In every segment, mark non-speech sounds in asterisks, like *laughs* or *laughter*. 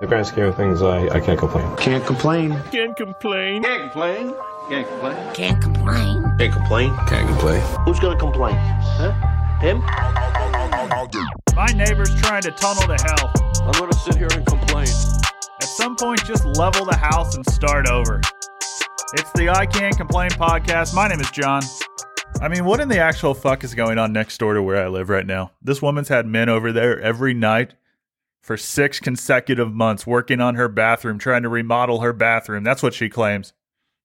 the grand scheme of things, I, I can't complain. Can't complain. Can't complain. Can't complain. Can't complain. Can't complain. Can't complain. Can't complain. Who's gonna complain? Huh? Him? My neighbor's trying to tunnel to hell. I'm gonna sit here and complain. At some point, just level the house and start over. It's the I Can't Complain podcast. My name is John. I mean, what in the actual fuck is going on next door to where I live right now? This woman's had men over there every night for six consecutive months working on her bathroom, trying to remodel her bathroom. That's what she claims.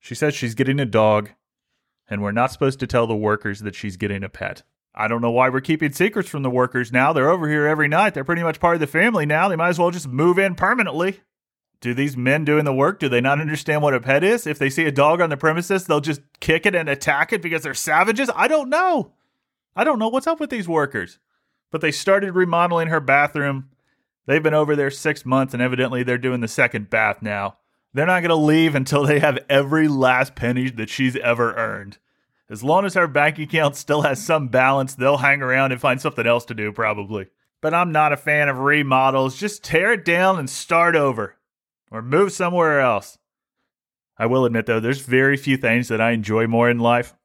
She says she's getting a dog, and we're not supposed to tell the workers that she's getting a pet. I don't know why we're keeping secrets from the workers now. They're over here every night. They're pretty much part of the family now. They might as well just move in permanently. Do these men doing the work, do they not understand what a pet is? If they see a dog on the premises, they'll just kick it and attack it because they're savages? I don't know. I don't know what's up with these workers. But they started remodeling her bathroom. They've been over there six months, and evidently they're doing the second bath now. They're not going to leave until they have every last penny that she's ever earned. As long as her bank account still has some balance, they'll hang around and find something else to do, probably. But I'm not a fan of remodels. Just tear it down and start over, or move somewhere else. I will admit, though, there's very few things that I enjoy more in life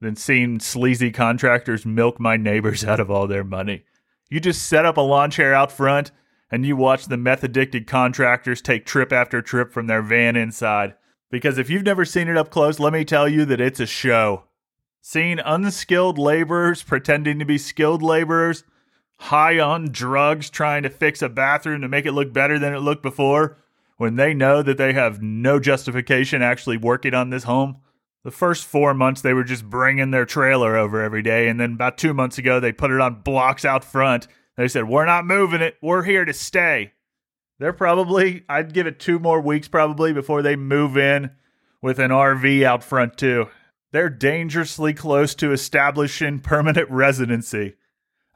than seeing sleazy contractors milk my neighbors *laughs* out of all their money. You just set up a lawn chair out front and you watch the meth addicted contractors take trip after trip from their van inside. Because if you've never seen it up close, let me tell you that it's a show. Seeing unskilled laborers pretending to be skilled laborers, high on drugs trying to fix a bathroom to make it look better than it looked before, when they know that they have no justification actually working on this home. The first four months, they were just bringing their trailer over every day. And then about two months ago, they put it on blocks out front. They said, We're not moving it. We're here to stay. They're probably, I'd give it two more weeks probably before they move in with an RV out front, too. They're dangerously close to establishing permanent residency.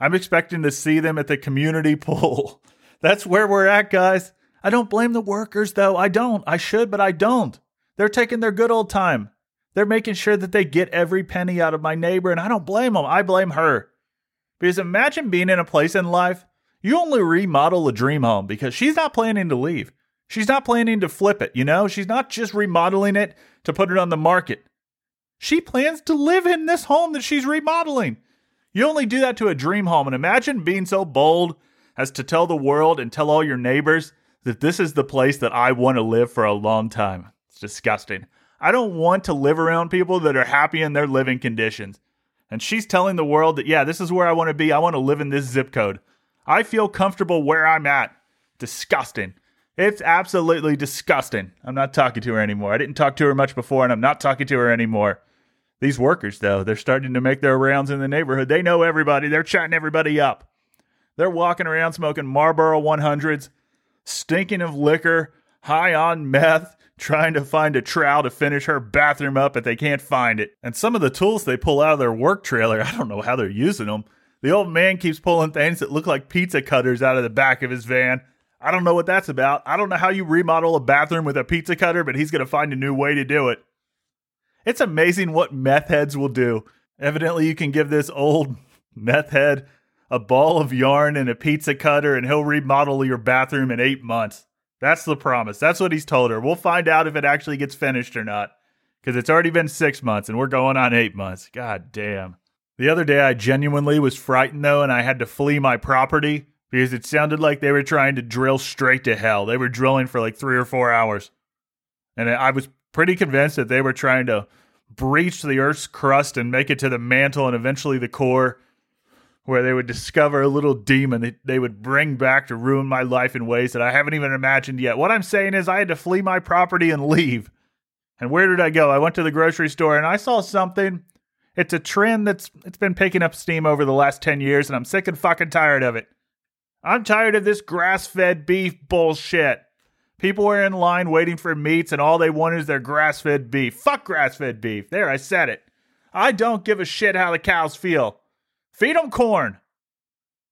I'm expecting to see them at the community *laughs* pool. That's where we're at, guys. I don't blame the workers, though. I don't. I should, but I don't. They're taking their good old time. They're making sure that they get every penny out of my neighbor, and I don't blame them. I blame her. Because imagine being in a place in life, you only remodel a dream home because she's not planning to leave. She's not planning to flip it, you know? She's not just remodeling it to put it on the market. She plans to live in this home that she's remodeling. You only do that to a dream home, and imagine being so bold as to tell the world and tell all your neighbors that this is the place that I want to live for a long time. It's disgusting. I don't want to live around people that are happy in their living conditions. And she's telling the world that, yeah, this is where I want to be. I want to live in this zip code. I feel comfortable where I'm at. Disgusting. It's absolutely disgusting. I'm not talking to her anymore. I didn't talk to her much before, and I'm not talking to her anymore. These workers, though, they're starting to make their rounds in the neighborhood. They know everybody. They're chatting everybody up. They're walking around smoking Marlboro 100s, stinking of liquor, high on meth, trying to find a trowel to finish her bathroom up, but they can't find it. And some of the tools they pull out of their work trailer, *laughs* I don't know how they're using them. The old man keeps pulling things that look like pizza cutters out of the back of his van. I don't know what that's about. I don't know how you remodel a bathroom with a pizza cutter, but he's going to find a new way to do it. It's amazing what meth heads will do. Evidently, you can give this old *laughs* meth head a ball of yarn and a pizza cutter, and he'll remodel your bathroom in eight months. That's the promise. That's what he's told her. We'll find out if it actually gets finished or not. Because it's already been six months and we're going on eight months. God damn. The other day, I genuinely was frightened though, and I had to flee my property because it sounded like they were trying to drill straight to hell. They were drilling for like three or four hours. And I was pretty convinced that they were trying to breach the Earth's crust and make it to the mantle and eventually the core where they would discover a little demon that they would bring back to ruin my life in ways that I haven't even imagined yet. What I'm saying is, I had to flee my property and leave. And where did I go? I went to the grocery store and I saw something. It's a trend that's it's been picking up steam over the last 10 years and I'm sick and fucking tired of it. I'm tired of this grass-fed beef bullshit. People are in line waiting for meats and all they want is their grass-fed beef. Fuck grass-fed beef. There, I said it. I don't give a shit how the cows feel. Feed them corn.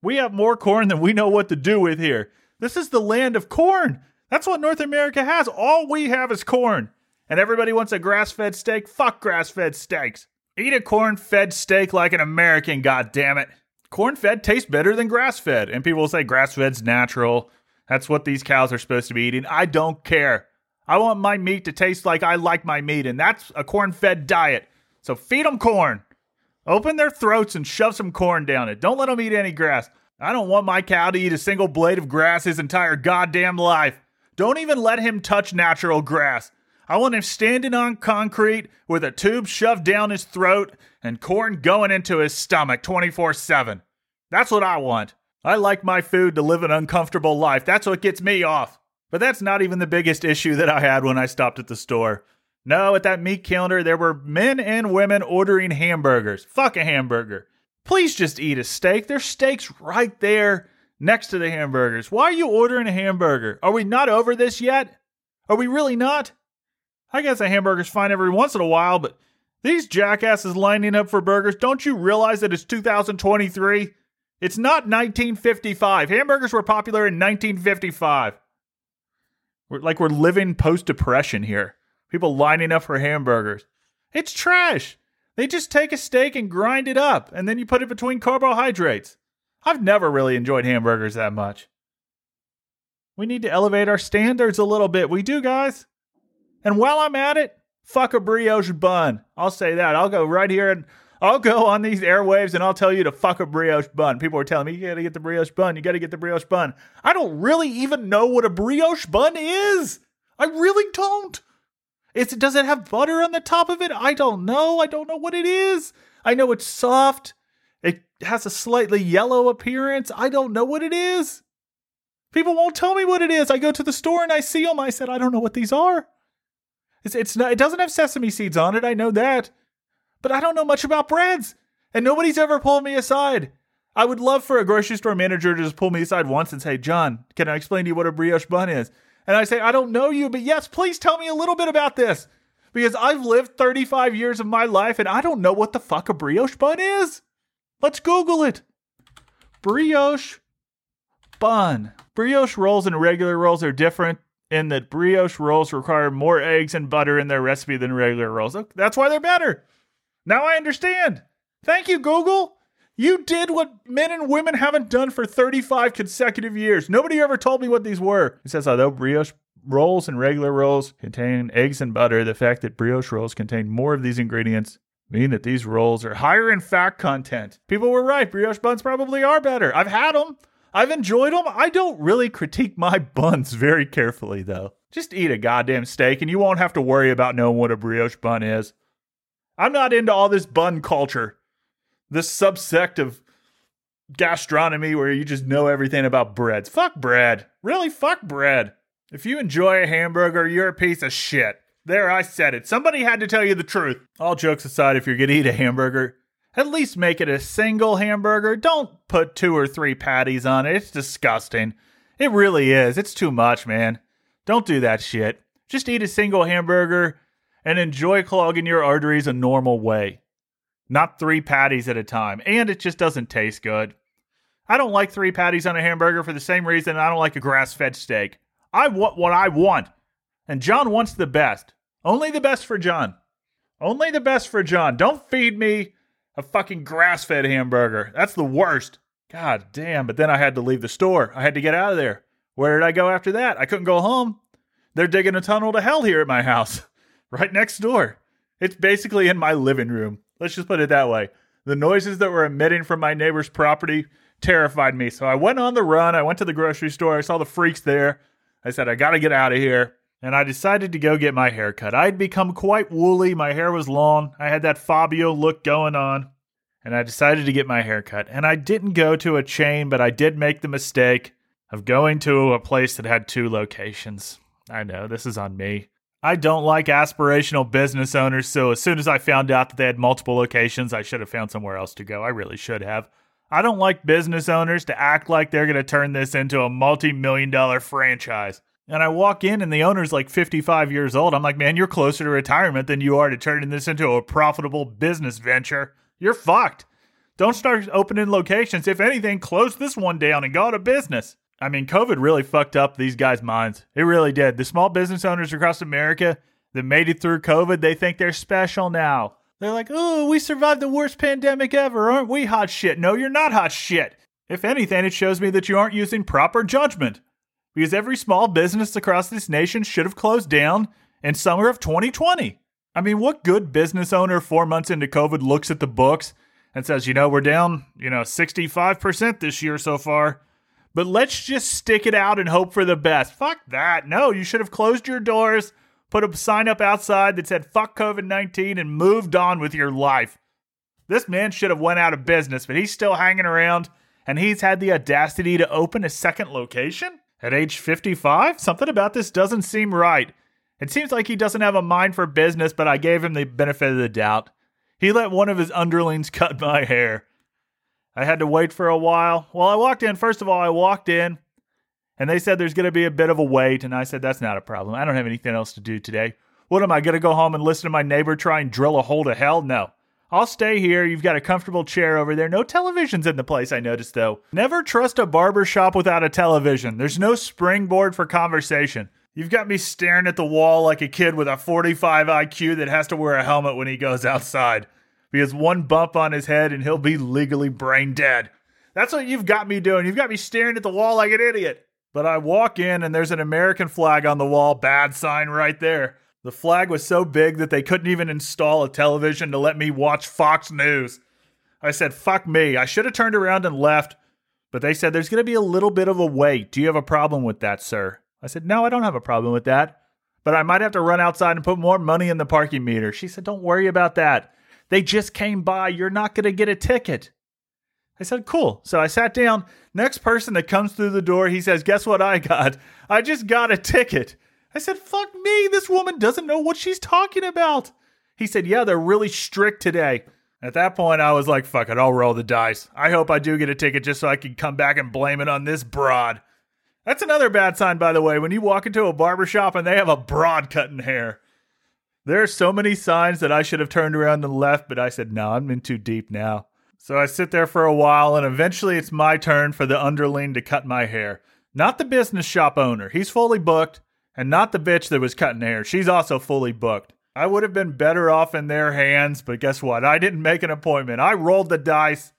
We have more corn than we know what to do with here. This is the land of corn. That's what North America has. All we have is corn. And everybody wants a grass fed steak? Fuck grass fed steaks. Eat a corn fed steak like an American, God damn it! Corn fed tastes better than grass fed. And people will say grass fed's natural, That's what these cows are supposed to be eating. I don't care. I want my meat to taste like I like my meat, and that's a corn fed diet. So feed them corn. Open their throats and shove some corn down it. Don't let them eat any grass. I don't want my cow to eat a single blade of grass his entire goddamn life. Don't even let him touch natural grass. I want him standing on concrete with a tube shoved down his throat and corn going into his stomach 24 7. That's what I want. I like my food to live an uncomfortable life. That's what gets me off. But that's not even the biggest issue that I had when I stopped at the store. No, at that meat counter, there were men and women ordering hamburgers. Fuck a hamburger. Please just eat a steak. There's steaks right there next to the hamburgers. Why are you ordering a hamburger? Are we not over this yet? Are we really not? I guess a hamburger's fine every once in a while, but these jackasses lining up for burgers, don't you realize that it's 2023? It's not 1955. Hamburgers were popular in 1955. We're, like we're living post depression here. People lining up for hamburgers. It's trash. They just take a steak and grind it up, and then you put it between carbohydrates. I've never really enjoyed hamburgers that much. We need to elevate our standards a little bit. We do, guys. And while I'm at it, fuck a brioche bun. I'll say that. I'll go right here and I'll go on these airwaves and I'll tell you to fuck a brioche bun. People are telling me you gotta get the brioche bun. You gotta get the brioche bun. I don't really even know what a brioche bun is. I really don't. Does it have butter on the top of it? I don't know. I don't know what it is. I know it's soft. It has a slightly yellow appearance. I don't know what it is. People won't tell me what it is. I go to the store and I see them. I said, I don't know what these are. It's, it's not, it doesn't have sesame seeds on it. I know that. But I don't know much about breads. And nobody's ever pulled me aside. I would love for a grocery store manager to just pull me aside once and say, John, can I explain to you what a brioche bun is? And I say, I don't know you, but yes, please tell me a little bit about this. Because I've lived 35 years of my life and I don't know what the fuck a brioche bun is. Let's Google it. Brioche bun. Brioche rolls and regular rolls are different in that brioche rolls require more eggs and butter in their recipe than regular rolls. That's why they're better. Now I understand. Thank you, Google. You did what men and women haven't done for 35 consecutive years. Nobody ever told me what these were. It says, although brioche rolls and regular rolls contain eggs and butter, the fact that brioche rolls contain more of these ingredients mean that these rolls are higher in fat content. People were right. Brioche buns probably are better. I've had them. I've enjoyed them. I don't really critique my *laughs* buns very carefully, though. Just eat a goddamn steak and you won't have to worry about knowing what a brioche bun is. I'm not into all this bun culture, this subsect of gastronomy where you just know everything about breads. Fuck bread. Really, fuck bread. If you enjoy a hamburger, you're a piece of shit. There, I said it. Somebody had to tell you the truth. All jokes aside, if you're gonna eat a hamburger, at least make it a single hamburger. Don't put two or three patties on it. It's disgusting. It really is. It's too much, man. Don't do that shit. Just eat a single hamburger and enjoy clogging your arteries a normal way. Not three patties at a time. And it just doesn't taste good. I don't like three patties on a hamburger for the same reason I don't like a grass fed steak. I want what I want. And John wants the best. Only the best for John. Only the best for John. Don't feed me a fucking grass fed hamburger. That's the worst. God damn. But then I had to leave the store. I had to get out of there. Where did I go after that? I couldn't go home. They're digging a tunnel to hell here at my house, *laughs* right next door. It's basically in my living room. Let's just put it that way. The noises that were emitting from my neighbor's property terrified me. So I went on the run. I went to the grocery store. I saw the freaks there. I said, I got to get out of here. And I decided to go get my hair cut. I'd become quite woolly. My hair was long. I had that Fabio look going on. And I decided to get my hair cut. And I didn't go to a chain, but I did make the mistake of going to a place that had two locations. I know, this is on me. I don't like aspirational business owners, so as soon as I found out that they had multiple locations, I should have found somewhere else to go. I really should have. I don't like business owners to act like they're going to turn this into a multi million dollar franchise. And I walk in and the owner's like 55 years old. I'm like, man, you're closer to retirement than you are to turning this into a profitable business venture. You're fucked. Don't start opening locations. If anything, close this one down and go out of business. I mean, COVID really fucked up these guys' minds. It really did. The small business owners across America that made it through COVID, they think they're special now. They're like, oh, we survived the worst pandemic ever. Aren't we hot shit? No, you're not hot shit. If anything, it shows me that you aren't using proper judgment. because every small business across this nation should have closed down in summer of 2020. I mean, what good business owner four months into COVID looks at the books and says, you know, we're down, you know, 65% this year so far, but let's just stick it out and hope for the best. Fuck that. No, you should have closed your doors, put a sign up outside that said fuck COVID 19 and moved on with your life. This man should have went out of business, but he's still hanging around and he's had the audacity to open a second location at age 55? Something about this doesn't seem right. It seems like he doesn't have a mind for business, but I gave him the benefit of the doubt. He let one of his underlings *laughs* cut my hair. I had to wait for a while. Well, I walked in. First of all, I walked in and they said there's going to be a bit of a wait. And I said, that's not a problem. I don't have anything else to do today. What am I going to go home and listen to my neighbor try and drill a hole to hell? No. I'll stay here. You've got a comfortable chair over there. No televisions in the place, I noticed, though. Never trust a barber shop without a television. There's no springboard for conversation. You've got me staring at the wall like a kid with a 45 IQ that has to wear a helmet when he goes outside. Because one bump on his head and he'll be legally brain dead. That's what you've got me doing. You've got me staring at the wall like an idiot. But I walk in and there's an American flag on the wall, bad sign right there. The flag was so big that they couldn't even install a television to let me watch Fox News. I said, fuck me. I should have turned around and left, but they said there's going to be a little bit of a wait. Do you have a problem with that, sir? I said, no, I don't have a problem with that, but I might have to run outside and put more money in the parking meter. She said, don't worry about that. They just came by. You're not going to get a ticket. I said, cool. So I sat down. Next person that comes through the door, he says, guess what I got? I just got a ticket. I said, fuck me, this woman doesn't know what she's talking about. He said, yeah, they're really strict today. At that point, I was like, fuck it, I'll roll the dice. I hope I do get a ticket just so I can come back and blame it on this broad. That's another bad sign, by the way, when you walk into a barber shop and they have a broad cutting hair. There are so many signs that I should have turned around and left, but I said, no, I'm in too deep now. So I sit there for a while, and eventually it's my turn for the underling to cut my hair. Not the business shop owner, he's fully booked and not the bitch that was cutting hair. She's also fully booked. I would have been better off in their hands, but guess what? I didn't make an appointment. I rolled the dice.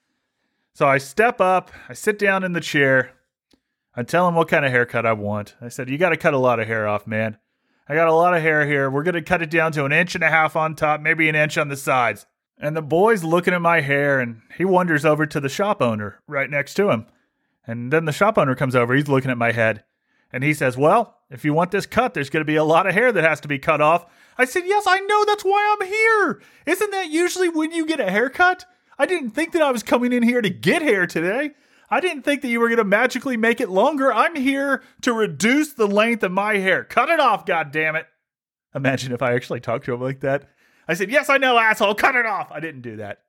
So I step up, I sit down in the chair, I tell him what kind of haircut I want. I said, You got to cut a lot of hair off, man. I got a lot of hair here. We're going to cut it down to an inch and a half on top, maybe an inch on the sides. And the boy's looking at my hair and he wanders over to the shop owner right next to him. And then the shop owner comes over. He's looking at my head. And he says, Well, if you want this cut, there's going to be a lot of hair that has to be cut off. I said, Yes, I know. That's why I'm here. Isn't that usually when you get a haircut? I didn't think that I was coming in here to get hair today. I didn't think that you were going to magically make it longer. I'm here to reduce the length of my hair. Cut it off, God damn it! Imagine if I actually talked to him like that. I said, Yes, I know, asshole. Cut it off. I didn't do that.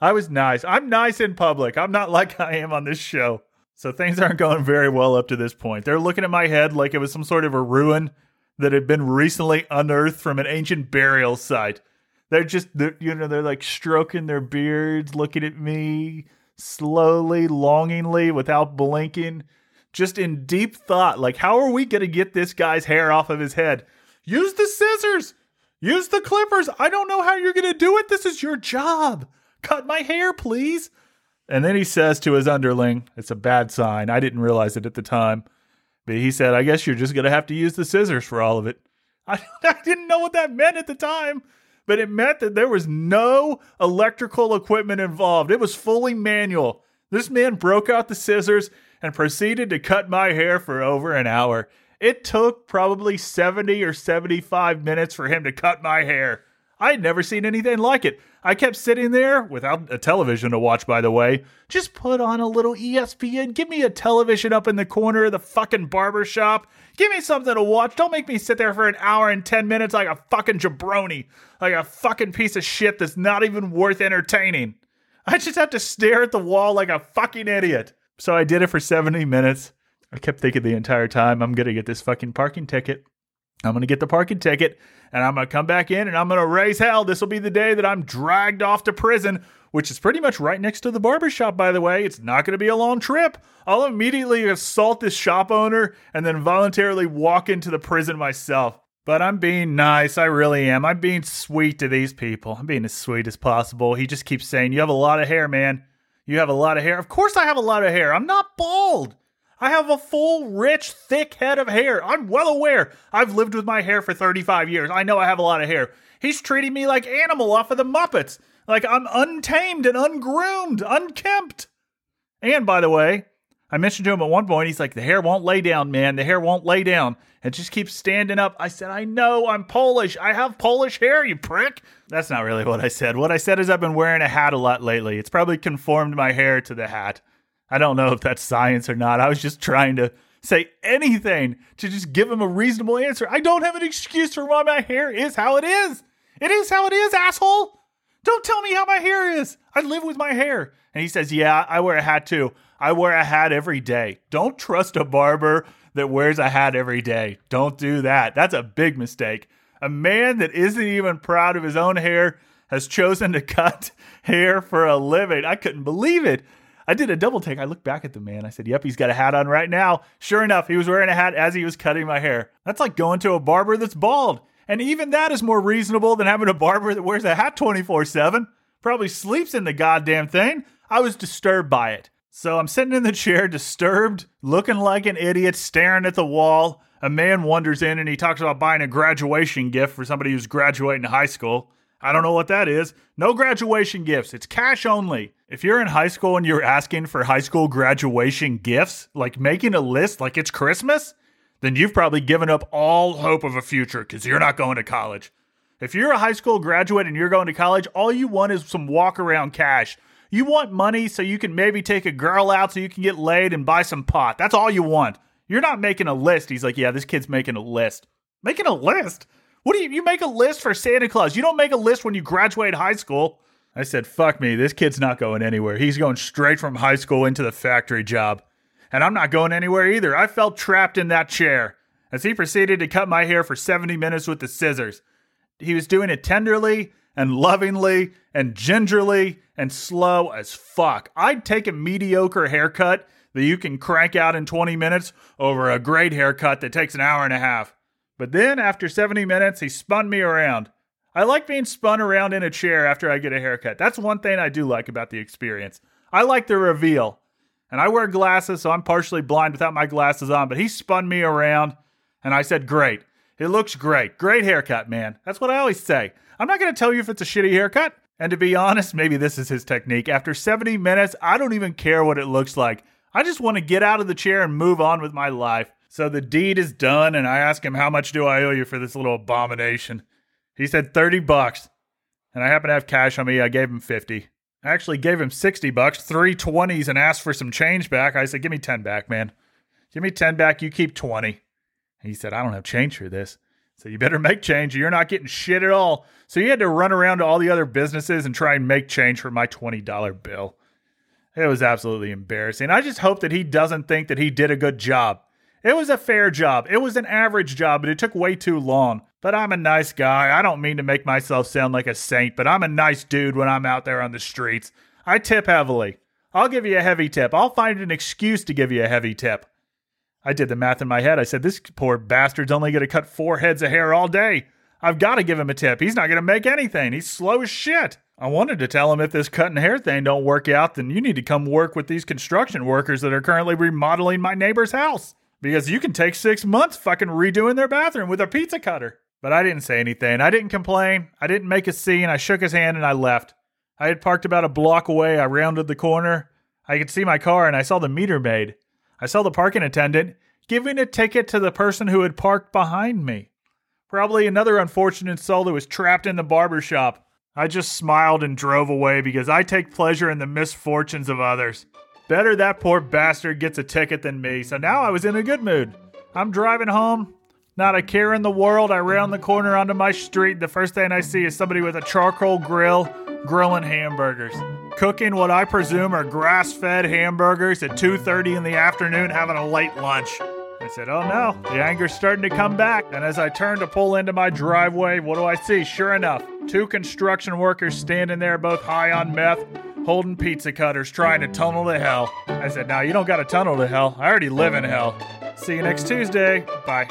I was nice. I'm nice in public. I'm not *laughs* like I am on this show. So things aren't going very well up to this point. They're looking at my head like it was some sort of a ruin that had been recently unearthed from an ancient burial site. They're just, they're, you know, they're like stroking their beards, looking at me slowly, longingly, without blinking, just in deep thought. Like, how are we going to get this guy's hair off of his head? Use the scissors, use the clippers. I don't know how you're going to do it. This is your job. Cut my hair, please. And then he says to his underling, It's a bad sign. I didn't realize it at the time. But he said, I guess you're just going to have to use the scissors for all of it. I, *laughs* I didn't know what that meant at the time, but it meant that there was no electrical equipment involved. It was fully manual. This man broke out the scissors and proceeded to cut my hair for over an hour. It took probably 70 or 75 minutes for him to cut my hair. I had never seen anything like it. I kept sitting there without a television to watch, by the way. Just put on a little ESPN. Give me a television up in the corner of the fucking barber shop. Give me something to watch. Don't make me sit there for an hour and 10 minutes like a fucking jabroni, like a fucking piece of shit that's not even worth entertaining. I just have to stare at the wall like a fucking idiot. So I did it for 70 minutes. I kept thinking the entire time, I'm going to get this fucking parking ticket. I'm going to get the parking ticket and I'm going to come back in and I'm going to raise hell. This will be the day that I'm dragged off to prison, which is pretty much right next to the barbershop, by the way. It's not going to be a long trip. I'll immediately assault this shop owner and then voluntarily walk into the prison myself. But I'm being nice. I really am. I'm being sweet to these people. I'm being as sweet as possible. He just keeps saying, You have a lot of hair, man. You have a lot of hair. Of course, I have a lot of hair. I'm not bald. I have a full, rich, thick head of hair. I'm well aware. I've lived with my hair for 35 years. I know I have a lot of hair. He's treating me like animal off of the Muppets. Like I'm untamed and ungroomed, unkempt. And by the way, I mentioned to him at one point, he's like, the hair won't lay down, man. The hair won't lay down. It just keeps standing up. I said, I know, I'm Polish. I have Polish hair, you prick. That's not really what I said. What I said is I've been wearing a hat a lot lately. It's probably conformed my hair to the hat. I don't know if that's science or not. I was just trying to say anything to just give him a reasonable answer. I don't have an excuse for why my hair is how it is. It is how it is, asshole. Don't tell me how my hair is. I live with my hair. And he says, Yeah, I wear a hat too. I wear a hat every day. Don't trust a barber that wears a hat every day. Don't do that. That's a big mistake. A man that isn't even proud of his own hair has chosen to *laughs* cut hair for a living. I couldn't believe it. I did a double take. I looked back at the man. I said, Yep, he's got a hat on right now. Sure enough, he was wearing a hat as he was cutting my hair. That's like going to a barber that's bald. And even that is more reasonable than having a barber that wears a hat 24 7. Probably sleeps in the goddamn thing. I was disturbed by it. So I'm sitting in the chair, disturbed, looking like an idiot, staring at the wall. A man wanders in and he talks about buying a graduation gift for somebody who's graduating high school. I don't know what that is. No graduation gifts. It's cash only. If you're in high school and you're asking for high school graduation gifts, like making a list like it's Christmas, then you've probably given up all hope of a future because you're not going to college. If you're a high school graduate and you're going to college, all you want is some walk around cash. You want money so you can maybe take a girl out so you can get laid and buy some pot. That's all you want. You're not making a list. He's like, yeah, this kid's making a list. Making a list? What do you, you make a list for Santa Claus? You don't make a list when you graduate high school. I said, fuck me. This kid's not going anywhere. He's going straight from high school into the factory job. And I'm not going anywhere either. I felt trapped in that chair as he proceeded to cut my hair for 70 minutes with the scissors. He was doing it tenderly and lovingly and gingerly and slow as fuck. I'd take a mediocre haircut that you can crank out in 20 minutes over a great haircut that takes an hour and a half. But then, after 70 minutes, he spun me around. I like being spun around in a chair after I get a haircut. That's one thing I do like about the experience. I like the reveal. And I wear glasses, so I'm partially blind without my glasses on, but he spun me around, and I said, Great. It looks great. Great haircut, man. That's what I always say. I'm not going to tell you if it's a shitty haircut. And to be honest, maybe this is his technique. After 70 minutes, I don't even care what it looks like. I just want to get out of the chair and move on with my life. So the deed is done, and I ask him, How much do I owe you for this little abomination? He said 30 bucks. And I happen to have cash on me. I gave him 50. I actually gave him 60 bucks, three 20s, and asked for some change back. I said, Give me 10 back, man. Give me 10 back. You keep 20. He said, I don't have change for this. So you better make change. You're not getting shit at all. So he had to run around to all the other businesses and try and make change for my $20 bill. It was absolutely embarrassing. I just hope that he doesn't think that he did a good job. It was a fair job. It was an average job, but it took way too long. But I'm a nice guy. I don't mean to make myself sound like a saint, but I'm a nice dude when I'm out there on the streets. I tip heavily. I'll give you a heavy tip. I'll find an excuse to give you a heavy tip. I did the math in my head. I said, this poor bastard's only going to cut four heads of hair all day. I've got to give him a tip. He's not going to make anything. He's slow as shit. I wanted to tell him if this cutting hair thing don't work out, then you need to come work with these construction workers that are currently remodeling my neighbor's house. Because you can take six months fucking redoing their bathroom with a pizza cutter. But I didn't say anything. I didn't complain. I didn't make a scene. I shook his hand and I left. I had parked about a block away. I rounded the corner. I could see my car and I saw the meter maid. I saw the parking attendant giving a ticket to the person who had parked behind me. Probably another unfortunate soul that was trapped in the barber shop. I just smiled and drove away because I take pleasure in the misfortunes of others. Better that poor bastard gets a ticket than me, so now I was in a good mood. I'm driving home, not a care in the world. I round the corner onto my street. The first thing I see is somebody with a charcoal grill grilling hamburgers. Cooking what I presume are grass-fed hamburgers at 2:30 in the afternoon having a late lunch. I said, "Oh no, the anger's starting to come back." And as I turn to pull into my driveway, what do I see? Sure enough, two construction workers standing there both high on meth, holding pizza cutters trying to tunnel to hell. I said, "Now, you don't got to tunnel to hell. I already live in hell." See you next Tuesday. Bye.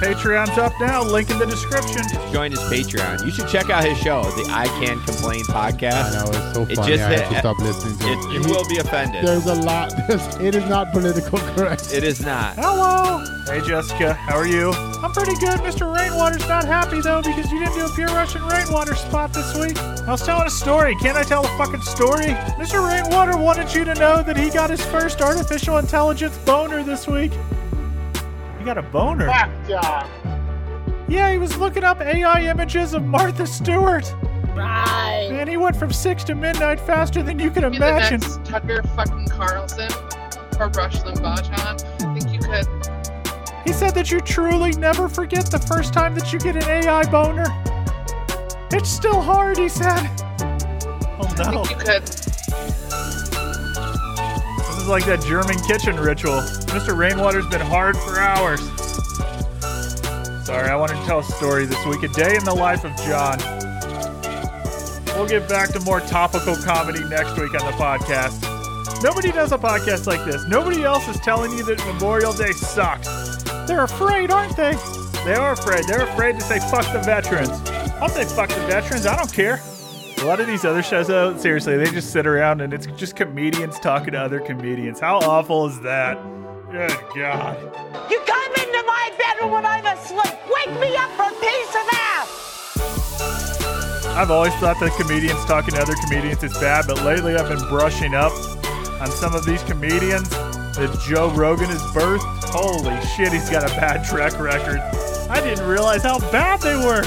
Patreon's up now. Link in the description. Join his Patreon. You should check out his show, the I Can Complain podcast. I know it's so It funny. just I have to stop listening to It, it. you will be offended. There's a lot. *laughs* There's, it is not political *laughs* correct. It is not. Hello. Hey, Jessica. How are you? I'm pretty good. Mr. Rainwater's not happy, though, because you didn't do a pure Russian rainwater spot this week. I was telling a story. Can't I tell a fucking story? Mr. Rainwater wanted you to know that he got his first artificial intelligence boner this week. He got a boner. Yeah, he was looking up AI images of Martha Stewart. Right. Man, he went from six to midnight faster than you could the imagine. next Tucker fucking Carlson or Rush Limbaugh, John. I think you could. He said that you truly never forget the first time that you get an AI boner. It's still hard, he said. Oh no. I think you could. Like that German kitchen ritual. Mr. Rainwater's been hard for hours. Sorry, I wanted to tell a story this week. A day in the life of John. We'll get back to more topical comedy next week on the podcast. Nobody does a podcast like this. Nobody else is telling you that Memorial Day sucks. They're afraid, aren't they? They are afraid. They're afraid to say fuck the veterans. I'll say fuck the veterans. I don't care. A lot of these other shows, though, seriously, they just sit around and it's just comedians talking to other comedians. How awful is that? Good God. You come into my bedroom when I'm asleep. Wake me up for a piece of ass. I've always thought that comedians talking to other comedians is bad, but lately I've been brushing up on some of these comedians that Joe Rogan has birthed. Holy shit, he's got a bad track record. I didn't realize how bad they were.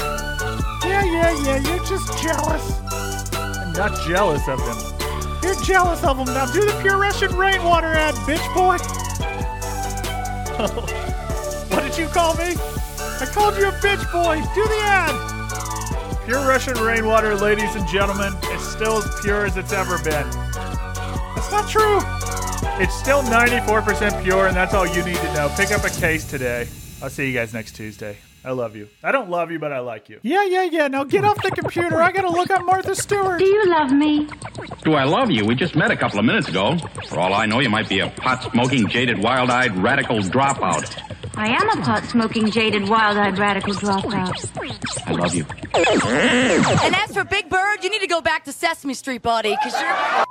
Yeah, yeah, yeah, you're just jealous. Not jealous of them. You're jealous of them. Now do the pure Russian rainwater ad, bitch boy. *laughs* what did you call me? I called you a bitch boy. Do the ad. Pure Russian rainwater, ladies and gentlemen, is still as pure as it's ever been. That's not true. It's still 94% pure, and that's all you need to know. Pick up a case today. I'll see you guys next Tuesday. I love you. I don't love you, but I like you. Yeah, yeah, yeah. Now get off the computer. I gotta look up Martha Stewart. Do you love me? Do I love you? We just met a couple of minutes ago. For all I know, you might be a pot smoking, jaded, wild eyed radical dropout. I am a pot smoking, jaded, wild eyed radical dropout. I love you. And as for Big Bird, you need to go back to Sesame Street, buddy, because you're.